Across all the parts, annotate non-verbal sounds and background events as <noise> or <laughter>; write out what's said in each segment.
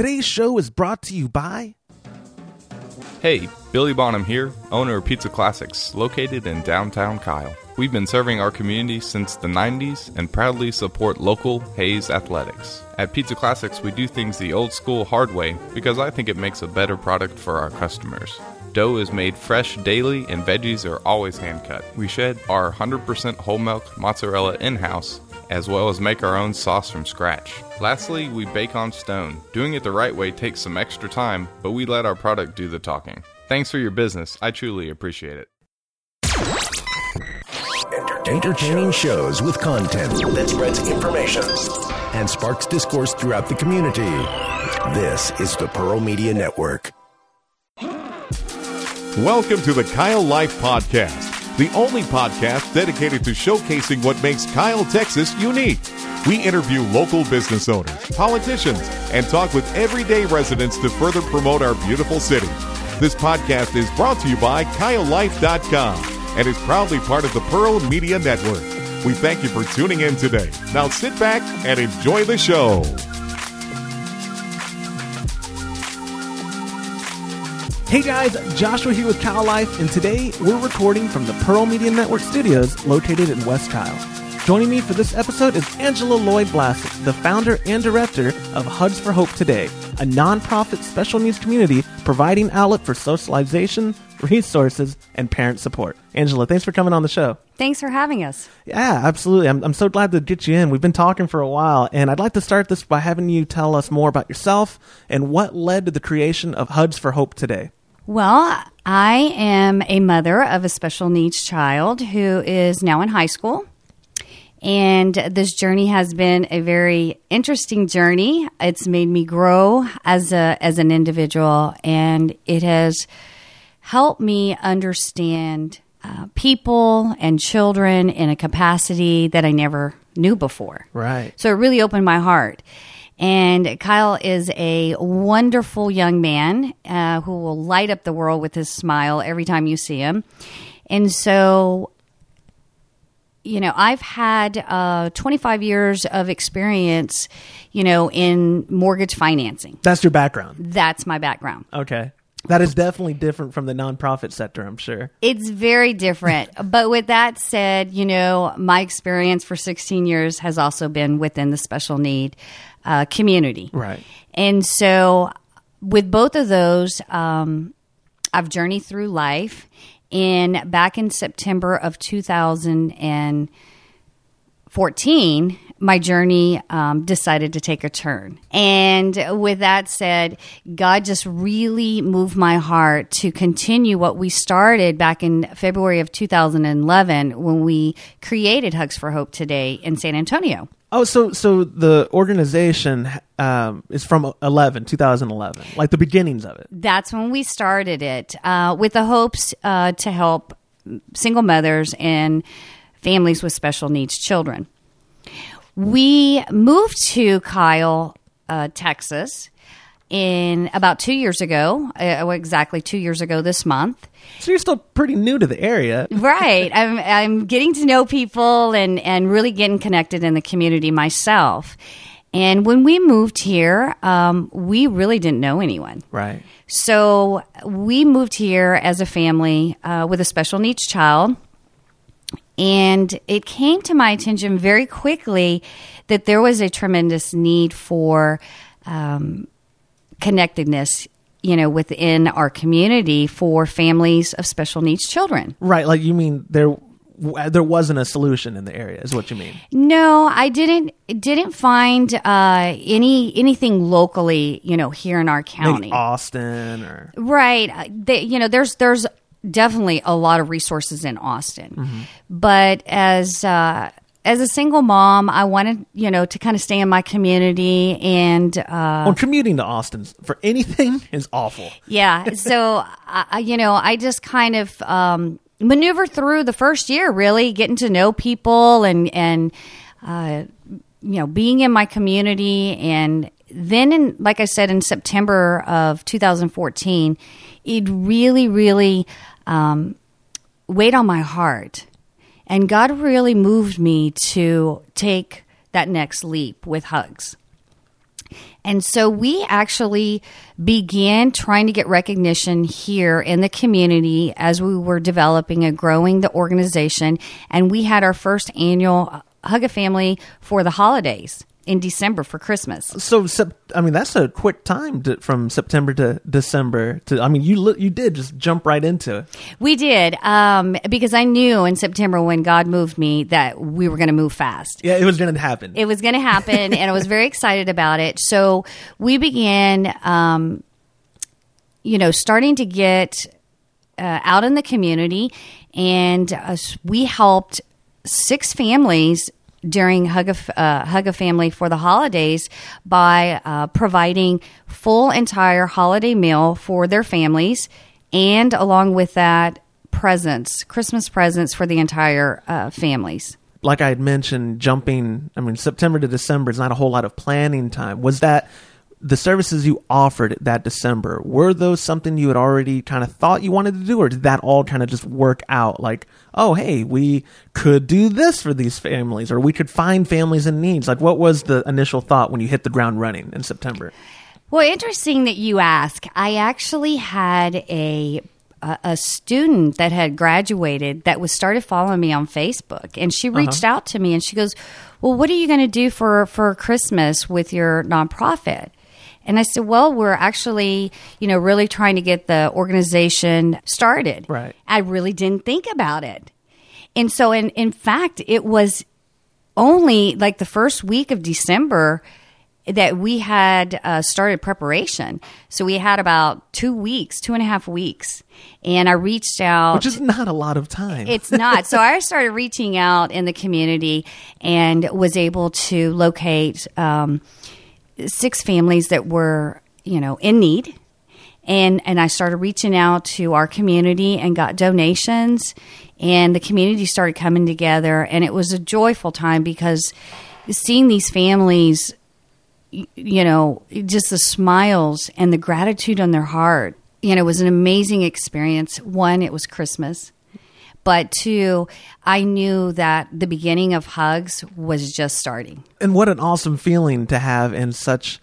Today's show is brought to you by. Hey, Billy Bonham here, owner of Pizza Classics, located in downtown Kyle. We've been serving our community since the 90s and proudly support local Hays athletics. At Pizza Classics, we do things the old school hard way because I think it makes a better product for our customers. Dough is made fresh daily and veggies are always hand cut. We shed our 100% whole milk mozzarella in house as well as make our own sauce from scratch. Lastly, we bake on stone. Doing it the right way takes some extra time, but we let our product do the talking. Thanks for your business. I truly appreciate it. Entertaining shows with content that spreads information and sparks discourse throughout the community. This is the Pearl Media Network. Welcome to the Kyle Life Podcast, the only podcast dedicated to showcasing what makes Kyle, Texas unique. We interview local business owners, politicians, and talk with everyday residents to further promote our beautiful city. This podcast is brought to you by KyleLife.com and is proudly part of the Pearl Media Network. We thank you for tuning in today. Now sit back and enjoy the show. Hey guys, Joshua here with Kyle Life, and today we're recording from the Pearl Media Network studios located in West Kyle. Joining me for this episode is Angela Lloyd Vlasak, the founder and director of Hugs for Hope Today, a nonprofit special needs community providing outlet for socialization, resources, and parent support. Angela, thanks for coming on the show. Thanks for having us. Yeah, absolutely. I'm, I'm so glad to get you in. We've been talking for a while, and I'd like to start this by having you tell us more about yourself and what led to the creation of Hugs for Hope Today. Well, I am a mother of a special needs child who is now in high school. And this journey has been a very interesting journey. It's made me grow as a as an individual, and it has helped me understand uh, people and children in a capacity that I never knew before. Right. So it really opened my heart. And Kyle is a wonderful young man uh, who will light up the world with his smile every time you see him. And so, you know, I've had uh, 25 years of experience, you know, in mortgage financing. That's your background. That's my background. Okay. That is definitely different from the nonprofit sector, I'm sure. It's very different. <laughs> but with that said, you know, my experience for 16 years has also been within the special need uh, community. Right. And so, with both of those, um, I've journeyed through life. And back in September of 2014, my journey um, decided to take a turn. And with that said, God just really moved my heart to continue what we started back in February of 2011 when we created Hugs for Hope Today in San Antonio. Oh, so so the organization um, is from 11, 2011, like the beginnings of it. That's when we started it uh, with the hopes uh, to help single mothers and families with special needs children. We moved to Kyle, uh, Texas, in about two years ago, uh, exactly two years ago this month. So you're still pretty new to the area. <laughs> Right. I'm, I'm getting to know people and, and really getting connected in the community myself. And when we moved here, um, we really didn't know anyone. Right. So we moved here as a family uh, with a special needs child. And it came to my attention very quickly that there was a tremendous need for um, connectedness you know within our community for families of special needs children Right. Like you mean there there wasn't a solution in the area, is what you mean. no i didn't didn't find uh, any anything locally you know here in our county Maybe Austin or right Uh, they, you know there's there's definitely a lot of resources in austin but as uh, as a single mom i wanted you know to kind of stay in my community and uh, well, commuting to Austin for anything <laughs> is awful. Yeah. So, <laughs> I, you know, I just kind of um, maneuver through the first year, really getting to know people and and uh, you know being in my community, and then in like I said in September of 2014, it really, really um, weighed on my heart, and God really moved me to take that next leap with hugs. And so we actually began trying to get recognition here in the community as we were developing and growing the organization. And we had our first annual Hug a Family for the holidays in December for Christmas. So, I mean, that's a quick time to, from September to December. To I mean, you li- you did just jump right into it. We did um, because I knew in September when God moved me that we were going to move fast. Yeah, it was going to happen. It was going to happen, and I was very excited about it. So we began, um, you know, starting to get uh, out in the community, and uh, we helped six families during Hug a, uh, Hug a Family for the holidays by uh, providing full entire holiday meal for their families, and along with that, presents, Christmas presents for the entire uh, families like I had mentioned, jumping, I mean, September to December is not a whole lot of planning time. Was that the services you offered that December, were those something you had already kind of thought you wanted to do, or did that all kind of just work out? Like, oh, hey, we could do this for these families, or we could find families in needs. Like, what was the initial thought when you hit the ground running in September? Well, interesting that you ask. I actually had a a, a student that had graduated that was started following me on Facebook, and she uh-huh. reached out to me and she goes, "Well, what are you going to do for for Christmas with your nonprofit?" And I said, "Well, we're actually, you know, really trying to get the organization started." Right. I really didn't think about it, and so, in in fact, it was only like the first week of December that we had uh, started preparation. So we had about two weeks, two and a half weeks, and I reached out. Which is not a lot of time. It's not. so I started reaching out in the community and was able to locate um, six families that were, you know, in need. And, and I started reaching out to our community and got donations, and the community started coming together, and it was a joyful time because seeing these families you know, just the smiles and the gratitude on their heart. You know, it was an amazing experience. One, it was Christmas. But two, I knew that the beginning of hugs was just starting. And what an awesome feeling to have in such.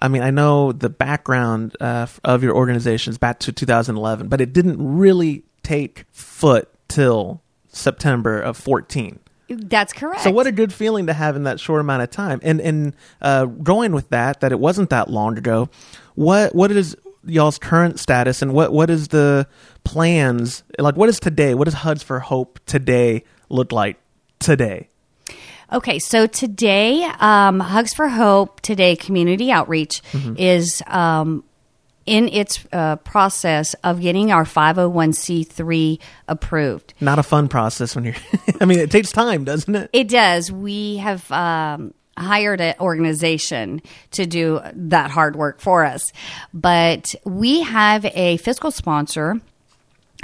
I mean, I know the background uh, of your organizations back to 2011, but it didn't really take foot till September of 14. That's correct. So what a good feeling to have in that short amount of time. And and uh, going with that, that it wasn't that long ago. What what is y'all's current status, and what what is the plans? Like, what is today? What does Hugs for Hope today look like today? Okay, so today, um, Hugs for Hope today community outreach mm-hmm. is um, in its uh, process of getting our 501c3 approved. Not a fun process when you're, <laughs> I mean, it takes time, doesn't it? It does. We have um, hired an organization to do that hard work for us. But we have a fiscal sponsor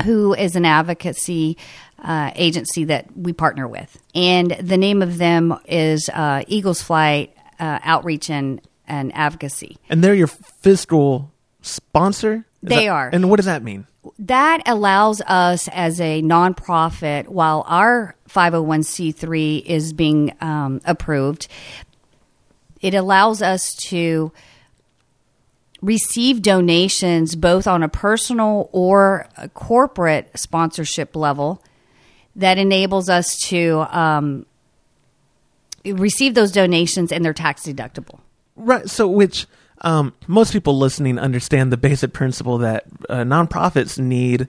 who is an advocacy uh, agency that we partner with. And the name of them is uh, Eagles Flight uh, Outreach and, and Advocacy. And they're your fiscal sponsor? Is they that, are. And what does that mean? That allows us as a nonprofit, while our 501c3 is being um, approved, it allows us to receive donations both on a personal or a corporate sponsorship level that enables us to um, receive those donations and they're tax deductible. Right. So, which um, most people listening understand the basic principle that uh, nonprofits need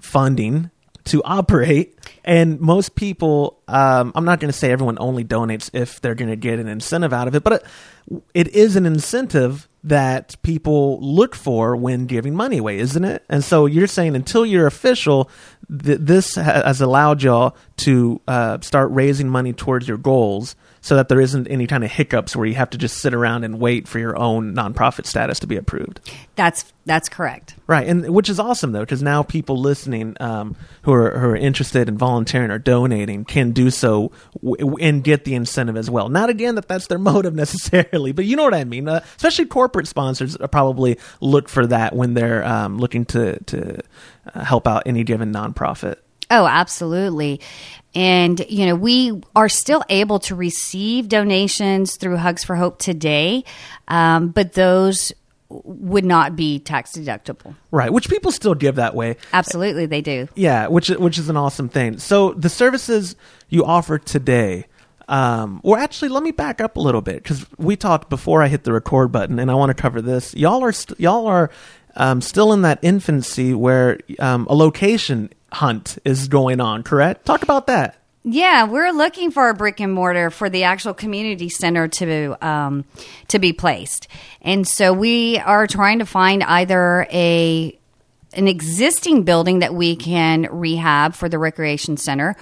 funding to operate. And most people, um, I'm not going to say everyone only donates if they're going to get an incentive out of it, but it, it is an incentive that people look for when giving money away, isn't it? And so you're saying until you're official, th- this has allowed y'all to uh, start raising money towards your goals so that there isn't any kind of hiccups where you have to just sit around and wait for your own nonprofit status to be approved. That's that's correct. Right, and which is awesome though, because now people listening um, who are who are interested in volunteering or donating can do so w- and get the incentive as well. Not again that that's their <laughs> motive necessarily, but you know what I mean. Uh, especially corporate sponsors probably look for that when they're um, looking to to uh, help out any given nonprofit. Oh, absolutely. And, you know, we are still able to receive donations through Hugs for Hope today, um, but those would not be tax deductible. Right, which people still give that way. Absolutely, they do. Yeah, which which is an awesome thing. So the services you offer today, um, or actually, let me back up a little bit because we talked before I hit the record button, and I want to cover this. Y'all are st- y'all are um, still in that infancy where um, a location hunt is going on. Correct? Talk about that. Yeah, we're looking for a brick and mortar for the actual community center to um, to be placed, and so we are trying to find either a an existing building that we can rehab for the recreation center,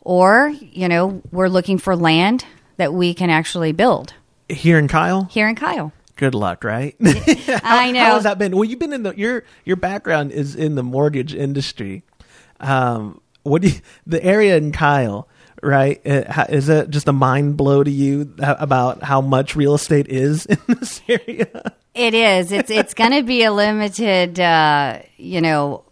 or you know we're looking for land that we can actually build Here in Kyle, here in Kyle. good luck, right? <laughs> I know. <laughs> How has that been? Well, you've been in the your your background is in the mortgage industry. Um, what do you, the area in Kyle? Right? It, is it just a mind blow to you about how much real estate is <laughs> in this area? It is. It's it's going to be a limited, uh, you know,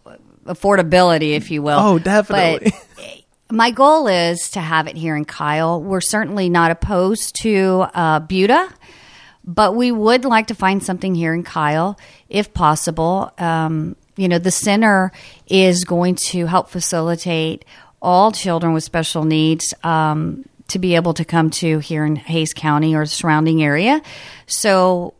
affordability, if you will. Oh, definitely. But my goal is to have it here in Kyle. We're certainly not opposed to uh, Buda, but we would like to find something here in Kyle, if possible. Um, you know, the center is going to help facilitate all children with special needs. Um, to be able to come to here in Hays County or the surrounding area. So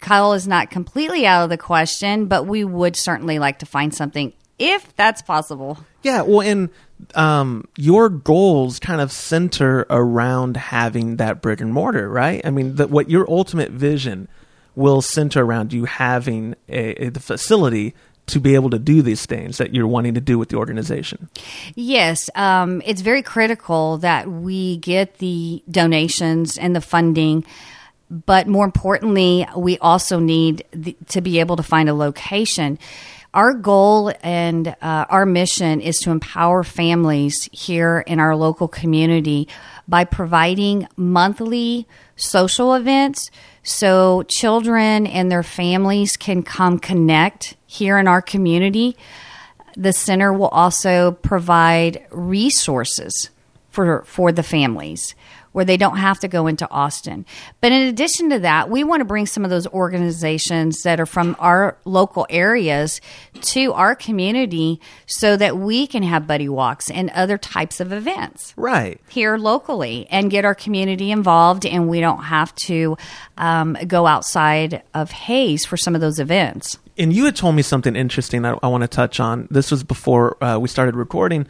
Kyle is not completely out of the question, but we would certainly like to find something if that's possible. Yeah, well, and um, your goals kind of center around having that brick and mortar, right? I mean, the, what your ultimate vision will center around you having a, a the facility to be able to do these things that you're wanting to do with the organization. Yes, um, it's very critical that we get the donations and the funding. But more importantly, we also need the, to be able to find a location. Our goal and uh, our mission is to empower families here in our local community by providing monthly social events so children and their families can come connect here in our community. The center will also provide resources for for the families where they don't have to go into Austin. But in addition to that, we want to bring some of those organizations that are from our local areas to our community so that we can have buddy walks and other types of events Right. here locally and get our community involved and we don't have to um, go outside of Hays for some of those events. And you had told me something interesting I, I want to touch on. This was before uh, we started recording.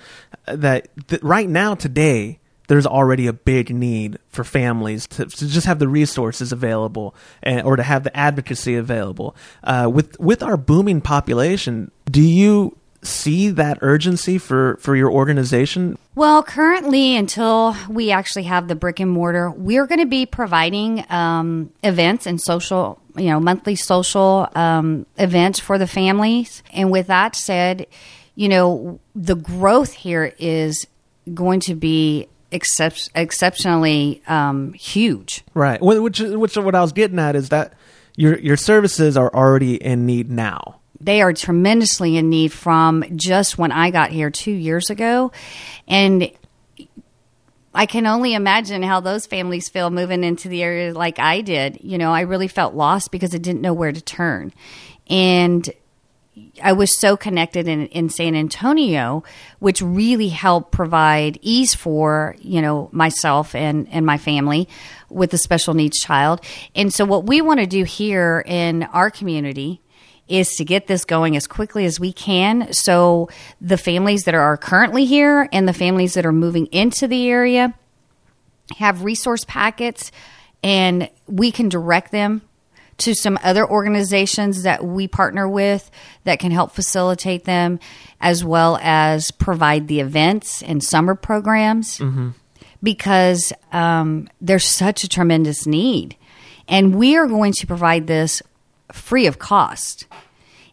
uh, That th- right now, today, there's already a big need for families to, to just have the resources available and, or to have the advocacy available. Uh, with with our booming population, do you see that urgency for, for your organization? Well, currently, until we actually have the brick and mortar, we're going to be providing um, events and social, you know, monthly social um, events for the families. And with that said, you know, the growth here is going to be excep- exceptionally um, huge. Right. Wh- Which which what I was getting at is that your your services are already in need now. they are tremendously in need from just when I got here two years ago. And I can only imagine how those families feel moving into the area like I did. You know, I really felt lost because I didn't know where to turn. And I was so connected in, in San Antonio, which really helped provide ease for, you know, myself and, and my family with a special needs child. And so what we want to do here in our community is to get this going as quickly as we can so the families that are currently here and the families that are moving into the area have resource packets and we can direct them to some other organizations that we partner with that can help facilitate them as well as provide the events and summer programs. Because um, there's such a tremendous need. And we are going to provide this free of cost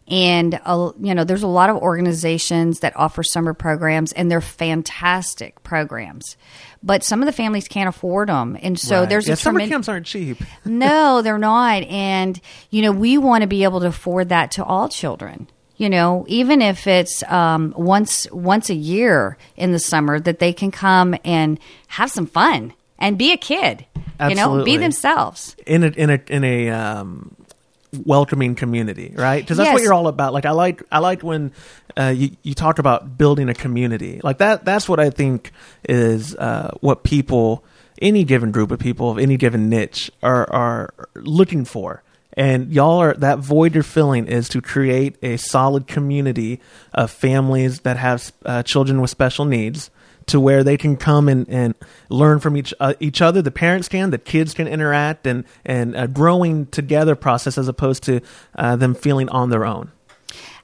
and uh, you know there's a lot of organizations that offer summer programs and they're fantastic programs but some of the families can't afford them and so Right. there's yeah, a summer camps aren't cheap. <laughs> no, they're not. And, you know, we want to be able to afford that to all children you know, even if it's um, once once a year in the summer, that they can come and have some fun and be a kid. You know, Absolutely. be themselves. in a in a in a um, welcoming community, right? Because that's what you're all about. Like I like I like when uh, you you talk about building a community. Like that. That's what I think is uh, what people, any given group of people of any given niche, are are looking for. And y'all are that void you're filling is to create a solid community of families that have uh, children with special needs to where they can come and, and learn from each uh, each other. The parents can, the kids can interact, and and a growing together process as opposed to uh, them feeling on their own.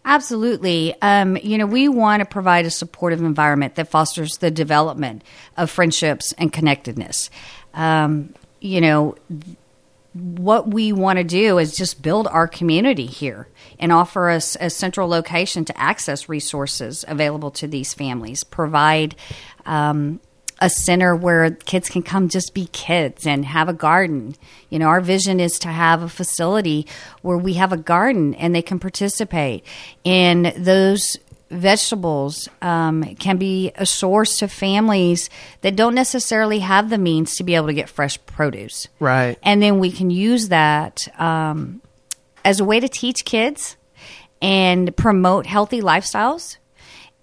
Absolutely. Um, you know, we want to provide a supportive environment that fosters the development of friendships and connectedness. Um, you know, what we want to do is just build our community here and offer us a central location to access resources available to these families, provide um, a center where kids can come just be kids and have a garden. You know, our vision is to have a facility where we have a garden and they can participate. And those vegetables um, can be a source to families that don't necessarily have the means to be able to get fresh produce. Right. And then we can use that um, as a way to teach kids and promote healthy lifestyles.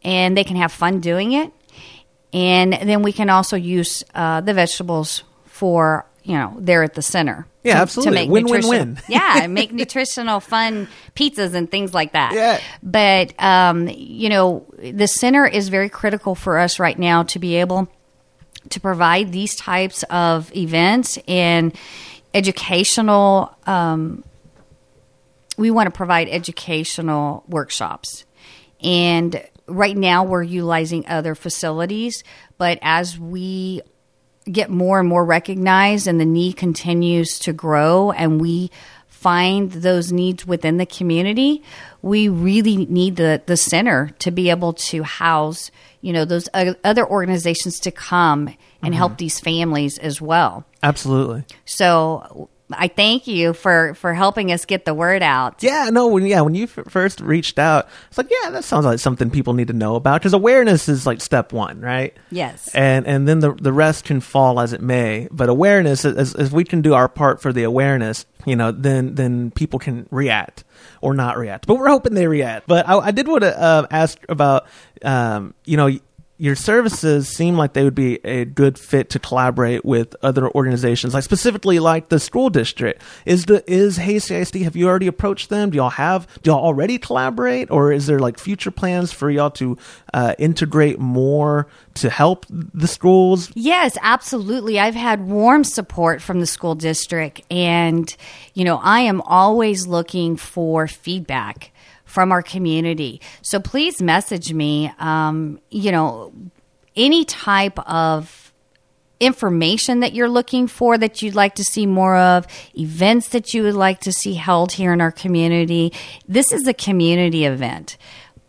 And they can have fun doing it. And then we can also use uh, the vegetables for, you know, there at the center. Yeah, to- absolutely. To make Win, win, win. <laughs> yeah, make <laughs> nutritional, fun pizzas and things like that. Yeah. But, um, you know, the center is very critical for us right now to be able to provide these types of events and educational um, we want to provide educational workshops and right now we're utilizing other facilities but as we get more and more recognized and the need continues to grow and we find those needs within the community we really need the, the center to be able to house you know those other organizations to come and mm-hmm. help these families as well Absolutely. so i thank you for for helping us get the word out Yeah, no, when yeah, when you f- first reached out, it's like, yeah, that sounds like something people need to know about because awareness is like step one, right? Yes. and and then the the rest can fall as it may. But awareness, as as we can do our part for the awareness, you know, then then people can react or not react. But we're hoping they react. But I, I did want to uh, ask about, um, you know. Your services seem like they would be a good fit to collaborate with other organizations, like specifically like the school district. Is the is Hays CISD? Have you already approached them? Do y'all have? Do y'all already collaborate, or is there like future plans for y'all to uh, integrate more to help the schools? Yes, absolutely. I've had warm support from the school district, and you know, I am always looking for feedback from our community. So please message me. Um, you know, any type of information that you're looking for that you'd like to see more of, events that you would like to see held here in our community. This is a community event.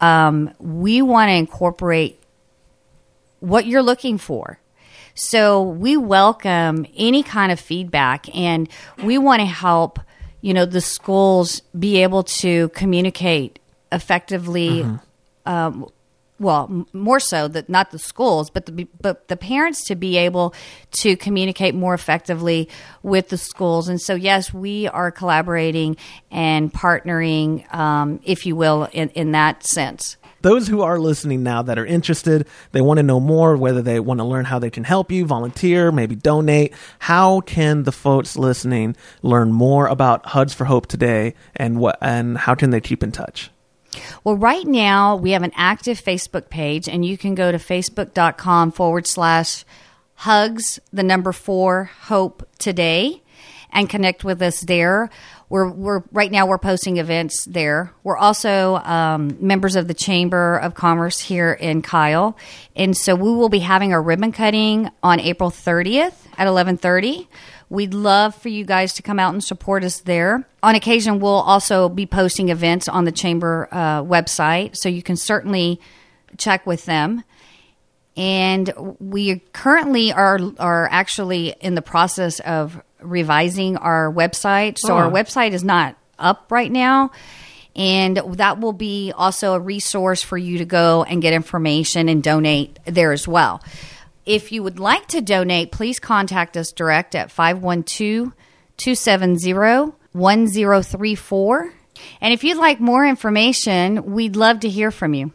Um, we want to incorporate what you're looking for. So we welcome any kind of feedback and we want to help, you know, the schools be able to communicate effectively um, well, m- more so that not the schools, but the but the parents to be able to communicate more effectively with the schools. And so, yes, we are collaborating and partnering, um, if you will, in, in that sense. Those who are listening now that are interested, they want to know more, whether they want to learn how they can help you, volunteer, maybe donate. How can the folks listening learn more about Hugs for Hope today, and what and how can they keep in touch? Well, right now we have an active Facebook page, and you can go to facebook.com forward slash hugs, the number four, hope today, and connect with us there. We're, we're right now we're posting events there. We're also um, members of the Chamber of Commerce here in Kyle, and so we will be having our ribbon cutting on April 30th at 11:30. We'd love for you guys to come out and support us there. On occasion, we'll also be posting events on the chamber uh, website, so you can certainly check with them. And we currently are are actually in the process of revising our website. So Oh. our website is not up right now. And that will be also a resource for you to go and get information and donate there as well. If you would like to donate, please contact us direct at 512 270 1034. And if you'd like more information, we'd love to hear from you.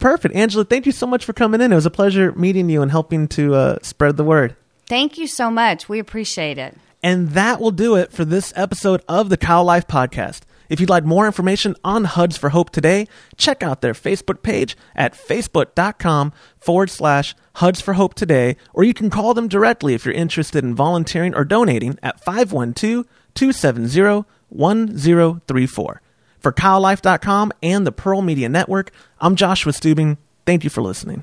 Perfect. Angela, thank you so much for coming in. It was a pleasure meeting you and helping to uh, spread the word. Thank you so much. We appreciate it. And that will do it for this episode of the Kyle Life Podcast. If you'd like more information on Hugs for Hope today, check out their Facebook page at facebook.com forward slash Hugs for Hope today, or you can call them directly if you're interested in volunteering or donating at 512 270 1034. For KyleLife.com and the Pearl Media Network, I'm Joshua Stubing. Thank you for listening.